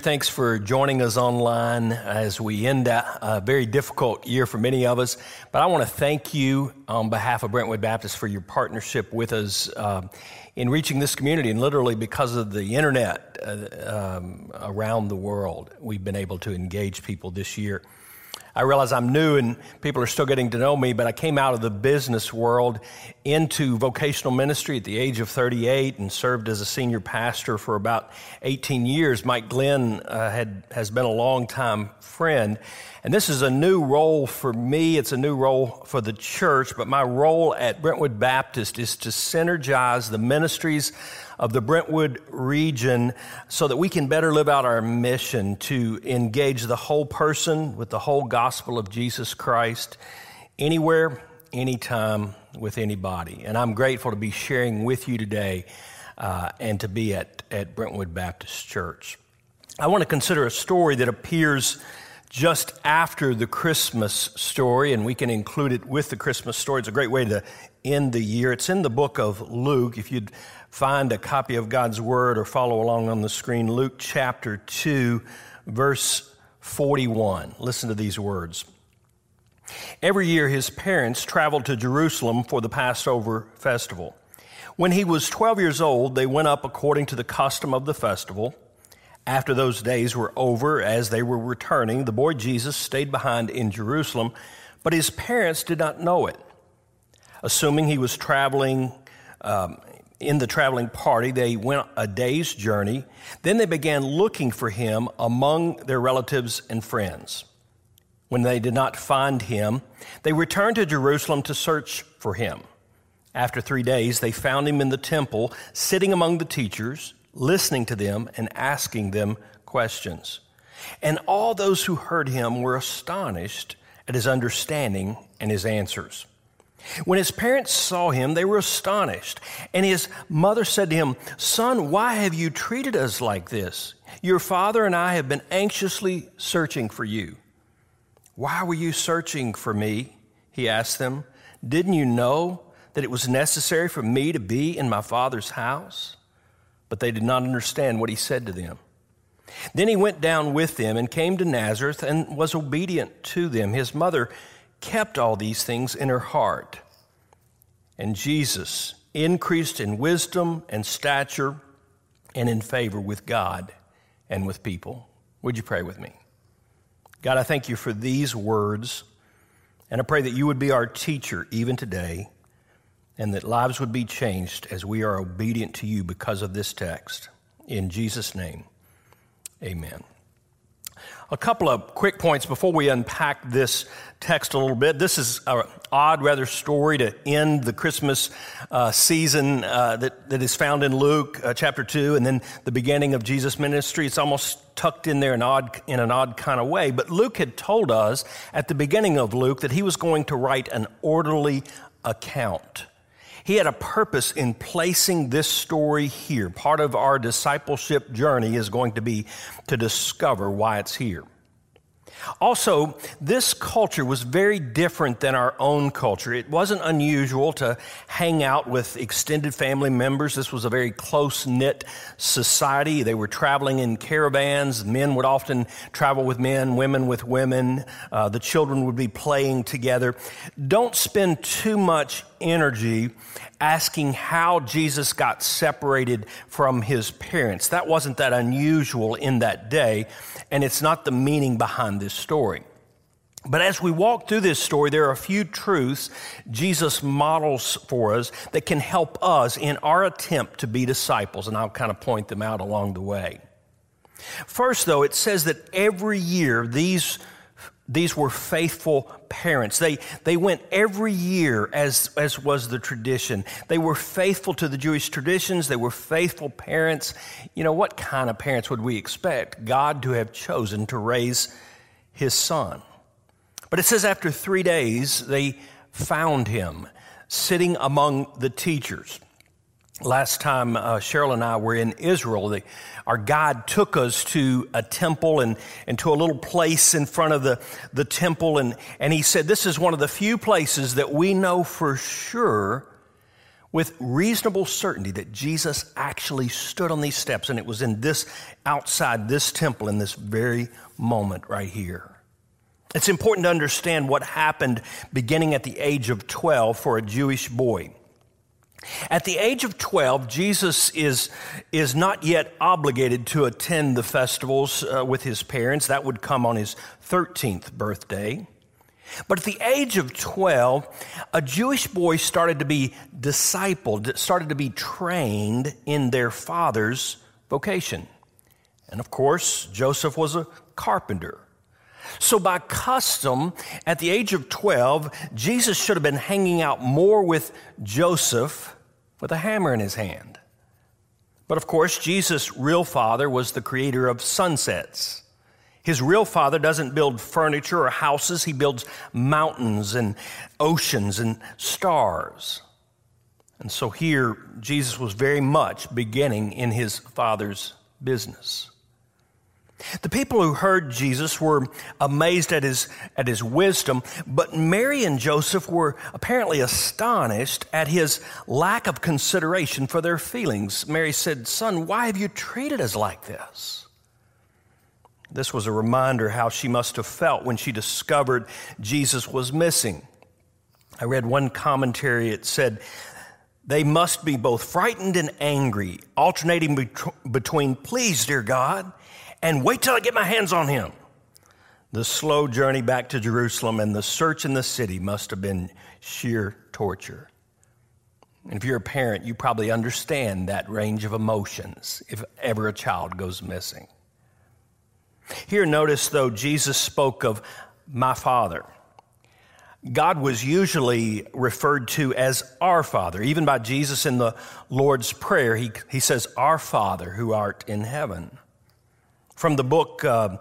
Thanks for joining us online as we end a, a, very difficult year for many of us. But I want to thank you on behalf of Brentwood Baptist for your partnership with us uh, in reaching this community. And literally, because of the internet uh, um, around the world, we've been able to engage people this year. I realize I'm new and people are still getting to know me, but I came out of the business world into vocational ministry at the age of 38 and served as a senior pastor for about 18 years. Mike Glenn uh, had, has been a longtime friend. And this is a new role for me. It's a new role for the church, but my role at Brentwood Baptist is to synergize the ministries of the Brentwood region so that we can better live out our mission to engage the whole person with the whole gospel of Jesus Christ anywhere, anytime, with anybody. And I'm grateful to be sharing with you today uh, and to be at, at Brentwood Baptist Church. I want to consider a story that appears just after the Christmas story, and we can include it with the Christmas story. It's a great way to end the year. It's in the book of Luke. If you'd find a copy of God's Word or follow along on the screen, Luke chapter 2, verse 41. Listen to these words. Every year, his parents traveled to Jerusalem for the Passover festival. When he was 12 years old, they went up according to the custom of the festival. After those days were over, as they were returning, the boy Jesus stayed behind in Jerusalem, but his parents did not know it. Assuming he was traveling um, in the traveling party, they went a day's journey. Then they began looking for him among their relatives and friends. When they did not find him, they returned to Jerusalem to search for him. After three days, they found him in the temple, sitting among the teachers listening to them and asking them questions. And all those who heard him were astonished at his understanding and his answers. When his parents saw him, they were astonished. And his mother said to him, Son, why have you treated us like this? Your father and I have been anxiously searching for you. Why were you searching for me? He asked them. Didn't you know that it was necessary for me to be in my father's house? But they did not understand what he said to them. Then he went down with them and came to Nazareth and was obedient to them. His mother kept all these things in her heart. And Jesus increased in wisdom and stature and in favor with God and with people. Would you pray with me? God, I thank you for these words, and I pray that you would be our teacher even today and that lives would be changed as we are obedient to you because of this text. In Jesus' name, amen. A couple of quick points before we unpack this text a little bit. This is an odd, rather, story to end the Christmas uh, season uh, that, that is found in Luke uh, chapter 2 and then the beginning of Jesus' ministry. It's almost tucked in there in, odd, in an odd kind of way. But Luke had told us at the beginning of Luke that he was going to write an orderly account he had a purpose in placing this story here. Part of our discipleship journey is going to be to discover why it's here. Also, this culture was very different than our own culture. It wasn't unusual to hang out with extended family members. This was a very close knit society. They were traveling in caravans. Men would often travel with men, women with women. Uh, the children would be playing together. Don't spend too much energy asking how Jesus got separated from his parents. That wasn't that unusual in that day, and it's not the meaning behind this story. But as we walk through this story, there are a few truths Jesus models for us that can help us in our attempt to be disciples, and I'll kind of point them out along the way. First, though, it says that every year these these were faithful parents. They, they went every year as, as was the tradition. They were faithful to the Jewish traditions. They were faithful parents. You know, what kind of parents would we expect God to have chosen to raise his son? But it says after three days, they found him sitting among the teachers. Last time uh, Cheryl and I were in Israel, the, our guide took us to a temple and, and to a little place in front of the, the temple. And, and he said, This is one of the few places that we know for sure with reasonable certainty that Jesus actually stood on these steps, and it was in this outside this temple in this very moment right here. It's important to understand what happened beginning at the age of 12 for a Jewish boy. At the age of 12, Jesus is, is not yet obligated to attend the festivals uh, with his parents. That would come on his 13th birthday. But at the age of 12, a Jewish boy started to be discipled, started to be trained in their father's vocation. And of course, Joseph was a carpenter. So, by custom, at the age of 12, Jesus should have been hanging out more with Joseph with a hammer in his hand. But of course, Jesus' real father was the creator of sunsets. His real father doesn't build furniture or houses, he builds mountains and oceans and stars. And so here, Jesus was very much beginning in his father's business. The people who heard Jesus were amazed at his, at his wisdom, but Mary and Joseph were apparently astonished at his lack of consideration for their feelings. Mary said, Son, why have you treated us like this? This was a reminder how she must have felt when she discovered Jesus was missing. I read one commentary, it said, they must be both frightened and angry, alternating between, please, dear God, and wait till I get my hands on him. The slow journey back to Jerusalem and the search in the city must have been sheer torture. And if you're a parent, you probably understand that range of emotions if ever a child goes missing. Here, notice though, Jesus spoke of my Father. God was usually referred to as our Father. Even by Jesus in the Lord's Prayer, he, he says, Our Father who art in heaven. From the book uh,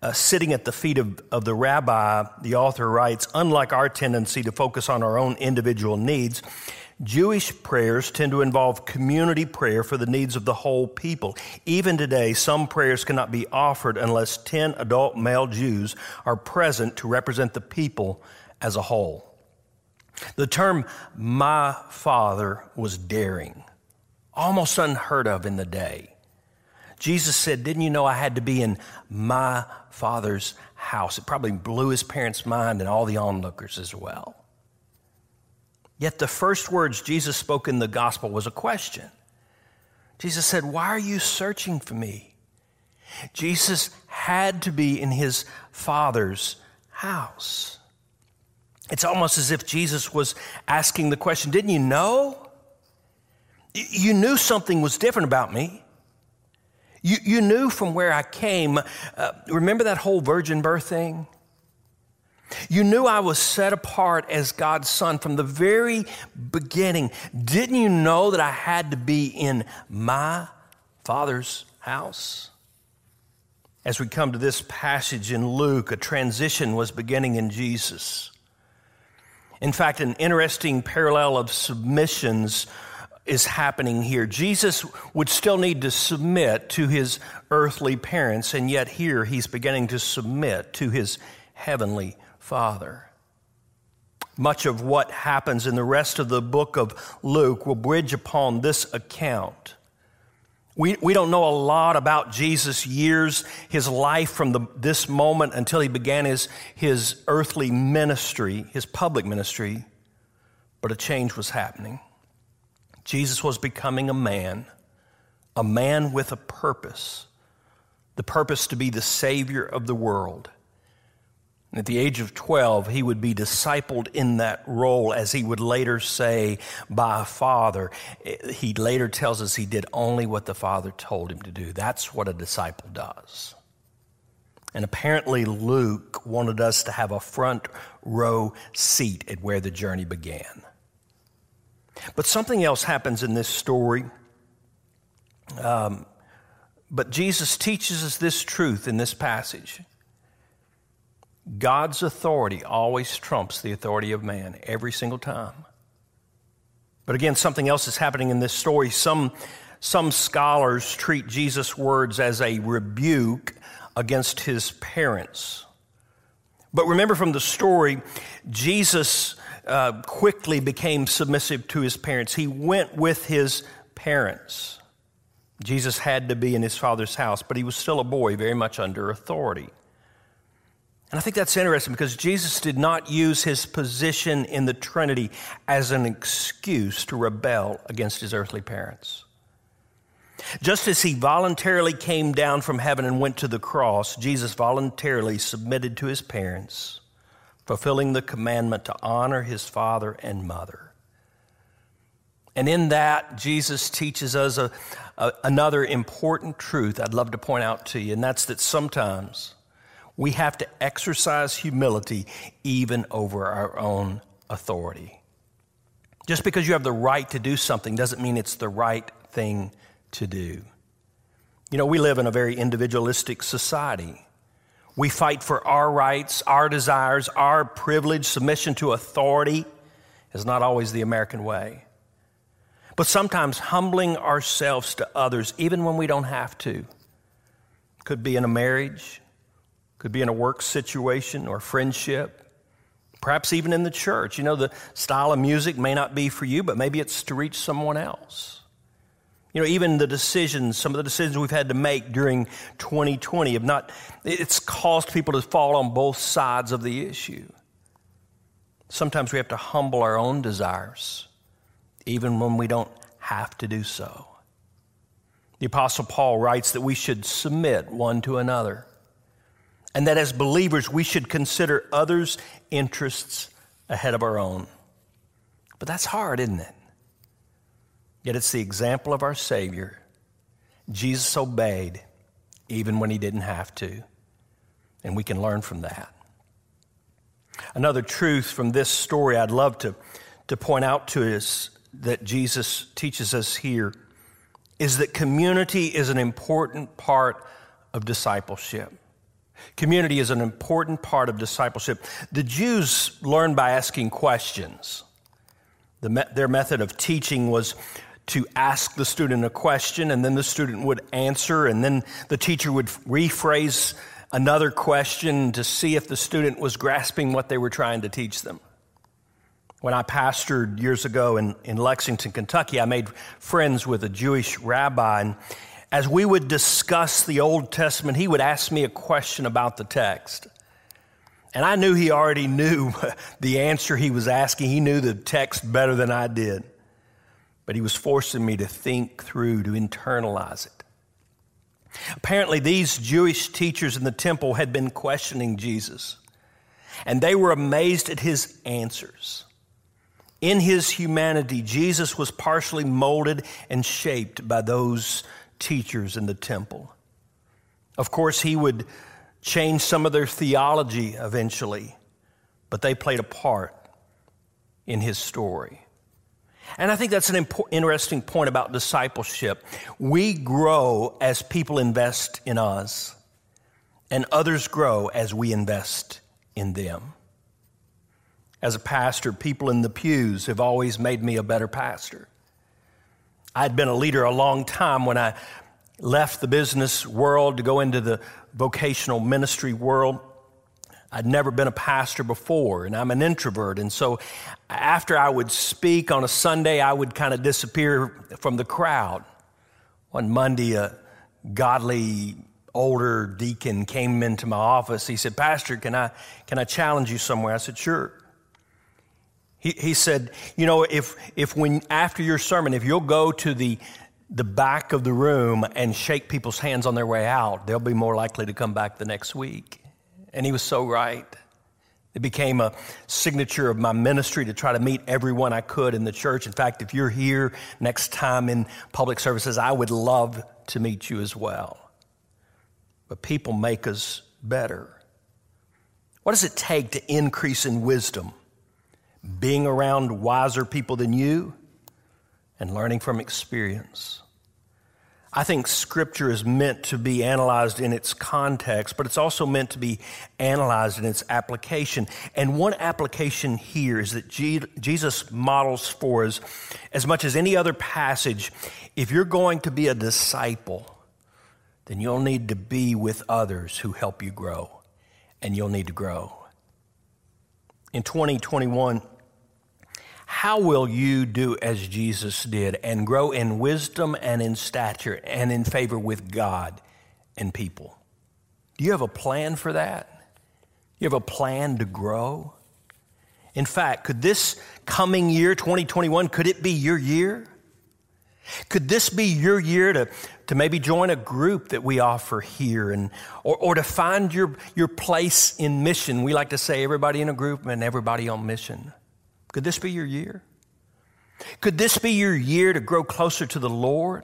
uh, Sitting at the Feet of, of the Rabbi, the author writes, Unlike our tendency to focus on our own individual needs, Jewish prayers tend to involve community prayer for the needs of the whole people. Even today, some prayers cannot be offered unless 10 adult male Jews are present to represent the people as a whole. The term my father was daring, almost unheard of in the day. Jesus said, Didn't you know I had to be in my father's house? It probably blew his parents' mind and all the onlookers as well. Yet the first words Jesus spoke in the gospel was a question. Jesus said, Why are you searching for me? Jesus had to be in his Father's house. It's almost as if Jesus was asking the question Didn't you know? You knew something was different about me. You, you knew from where I came. Uh, remember that whole virgin birth thing? You knew I was set apart as God's son from the very beginning. Didn't you know that I had to be in my Father's house? As we come to this passage in Luke, a transition was beginning in Jesus. In fact, an interesting parallel of submissions is happening here. Jesus would still need to submit to his earthly parents, and yet here he's beginning to submit to his heavenly Father. Much of what happens in the rest of the book of Luke will bridge upon this account. We, we don't know a lot about Jesus' years, his life from the, this moment until he began his, his earthly ministry, his public ministry, but a change was happening. Jesus was becoming a man, a man with a purpose, the purpose to be the Savior of the world. At the age of 12, he would be discipled in that role, as he would later say, by a father. He later tells us he did only what the father told him to do. That's what a disciple does. And apparently, Luke wanted us to have a front row seat at where the journey began. But something else happens in this story. Um, but Jesus teaches us this truth in this passage. God's authority always trumps the authority of man every single time. But again, something else is happening in this story. Some, some scholars treat Jesus' words as a rebuke against his parents. But remember from the story, Jesus uh, quickly became submissive to his parents. He went with his parents. Jesus had to be in his father's house, but he was still a boy, very much under authority. And I think that's interesting because Jesus did not use his position in the Trinity as an excuse to rebel against his earthly parents. Just as he voluntarily came down from heaven and went to the cross, Jesus voluntarily submitted to his parents, fulfilling the commandment to honor his father and mother. And in that, Jesus teaches us a, a, another important truth I'd love to point out to you, and that's that sometimes we have to exercise humility even over our own authority. Just because you have the right to do something doesn't mean it's the right thing to do. You know, we live in a very individualistic society. We fight for our rights, our desires, our privilege. Submission to authority is not always the American way. But sometimes humbling ourselves to others, even when we don't have to, could be in a marriage, could be in a work situation or friendship, perhaps even in the church. You know, the style of music may not be for you, but maybe it's to reach someone else. You know, even the decisions, some of the decisions we've had to make during 2020 have not, it's caused people to fall on both sides of the issue. Sometimes we have to humble our own desires, even when we don't have to do so. The Apostle Paul writes that we should submit one to another and that as believers we should consider others' interests ahead of our own. But that's hard, isn't it? Yet it's the example of our Savior. Jesus obeyed even when he didn't have to, and we can learn from that. Another truth from this story I'd love to, to point out to us that Jesus teaches us here is that community is an important part of discipleship. Community is an important part of discipleship. The Jews learned by asking questions. The me- their method of teaching was to ask the student a question, and then the student would answer, and then the teacher would rephrase another question to see if the student was grasping what they were trying to teach them. When I pastored years ago in, in Lexington, Kentucky, I made friends with a Jewish rabbi, and as we would discuss the Old Testament, he would ask me a question about the text. And I knew he already knew the answer he was asking. He knew the text better than I did. But he was forcing me to think through, to internalize it. Apparently, these Jewish teachers in the temple had been questioning Jesus, and they were amazed at his answers. In his humanity, Jesus was partially molded and shaped by those teachers in the temple. Of course, he would change some of their theology eventually, but they played a part in his story. And I think that's an interesting point about discipleship. We grow as people invest in us, and others grow as we invest in them. As a pastor, people in the pews have always made me a better pastor. I'd been a leader a long time when I left the business world to go into the vocational ministry world. I'd never been a pastor before, and I'm an introvert. And so, after I would speak on a Sunday, I would kind of disappear from the crowd. One Monday, a godly older deacon came into my office. He said, Pastor, can I, can I challenge you somewhere? I said, Sure. He, he said, you know, if, if when, after your sermon, if you'll go to the, the back of the room and shake people's hands on their way out, they'll be more likely to come back the next week. And he was so right. It became a signature of my ministry to try to meet everyone I could in the church. In fact, if you're here next time in public services, I would love to meet you as well. But people make us better. What does it take to increase in wisdom? being around wiser people than you, and learning from experience. I think scripture is meant to be analyzed in its context, but it's also meant to be analyzed in its application. And one application here is that Jesus models for us, as much as any other passage, if you're going to be a disciple, then you'll need to be with others who help you grow, and you'll need to grow. In 2021, how will you do as Jesus did and grow in wisdom and in stature and in favor with God and people? Do you have a plan for that? You have a plan to grow? In fact, could this coming year, 2021, could it be your year? Could this be your year to, to maybe join a group that we offer here and, or, or to find your, your place in mission? We like to say everybody in a group and everybody on mission. Could this be your year? Could this be your year to grow closer to the Lord?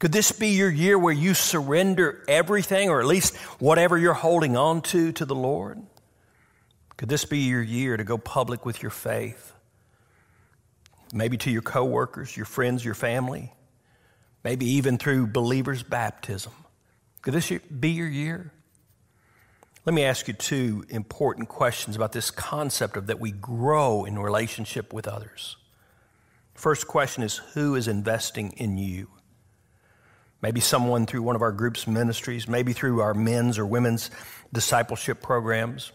Could this be your year where you surrender everything, or at least whatever you're holding on to, to the Lord? Could this be your year to go public with your faith? Maybe to your coworkers, your friends, your family, maybe even through believers' baptism. Could this be your year? Let me ask you two important questions about this concept of that we grow in relationship with others. First question is who is investing in you? Maybe someone through one of our group's ministries, maybe through our men's or women's discipleship programs.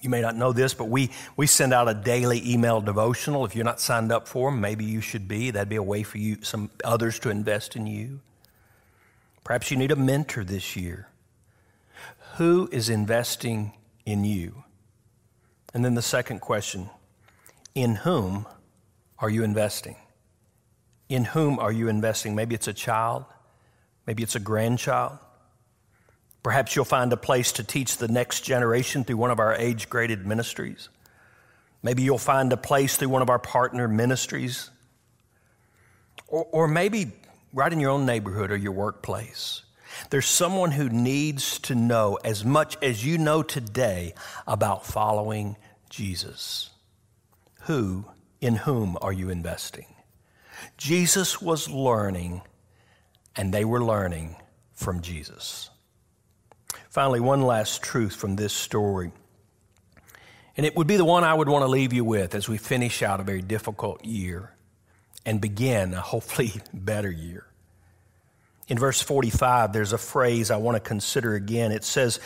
You may not know this, but we, we send out a daily email devotional. If you're not signed up for them, maybe you should be. That'd be a way for you, some others to invest in you. Perhaps you need a mentor this year. Who is investing in you? And then the second question in whom are you investing? In whom are you investing? Maybe it's a child, maybe it's a grandchild, Perhaps you'll find a place to teach the next generation through one of our age graded ministries. Maybe you'll find a place through one of our partner ministries. Or, or maybe right in your own neighborhood or your workplace. There's someone who needs to know as much as you know today about following Jesus. Who, in whom are you investing? Jesus was learning, and they were learning from Jesus. Finally, one last truth from this story. And it would be the one I would want to leave you with as we finish out a very difficult year and begin a hopefully better year. In verse 45, there's a phrase I want to consider again. It says,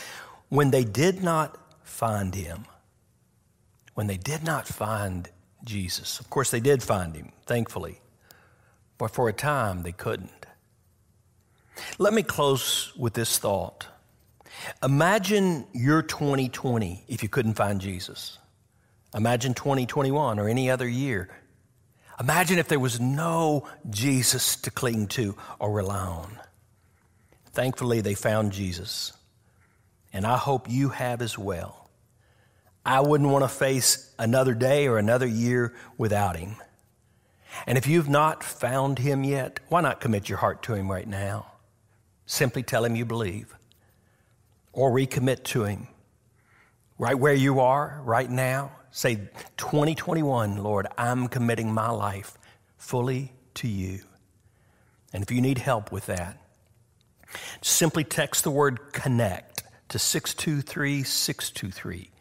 When they did not find him, when they did not find Jesus. Of course, they did find him, thankfully, but for a time they couldn't. Let me close with this thought. Imagine your 2020 if you couldn't find Jesus. Imagine 2021 or any other year. Imagine if there was no Jesus to cling to or rely on. Thankfully, they found Jesus. And I hope you have as well. I wouldn't want to face another day or another year without him. And if you've not found him yet, why not commit your heart to him right now? Simply tell him you believe or recommit to Him. Right where you are right now, say, 2021, Lord, I'm committing my life fully to you. And if you need help with that, simply text the word connect to 623 623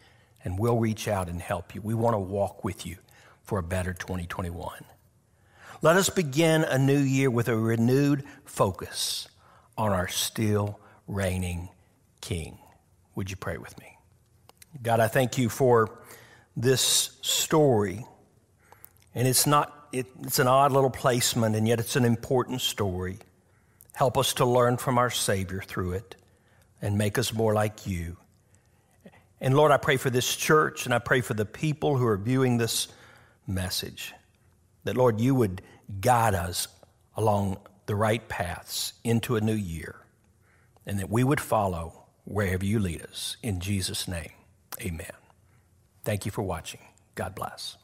and we'll reach out and help you. We want to walk with you for a better 2021. Let us begin a new year with a renewed focus on our still reigning King. Would you pray with me? God, I thank you for this story. And it's not, it, it's an odd little placement, and yet it's an important story. Help us to learn from our Savior through it and make us more like you. And Lord, I pray for this church and I pray for the people who are viewing this message that, Lord, you would guide us along the right paths into a new year and that we would follow wherever you lead us. In Jesus' name, amen. Thank you for watching. God bless.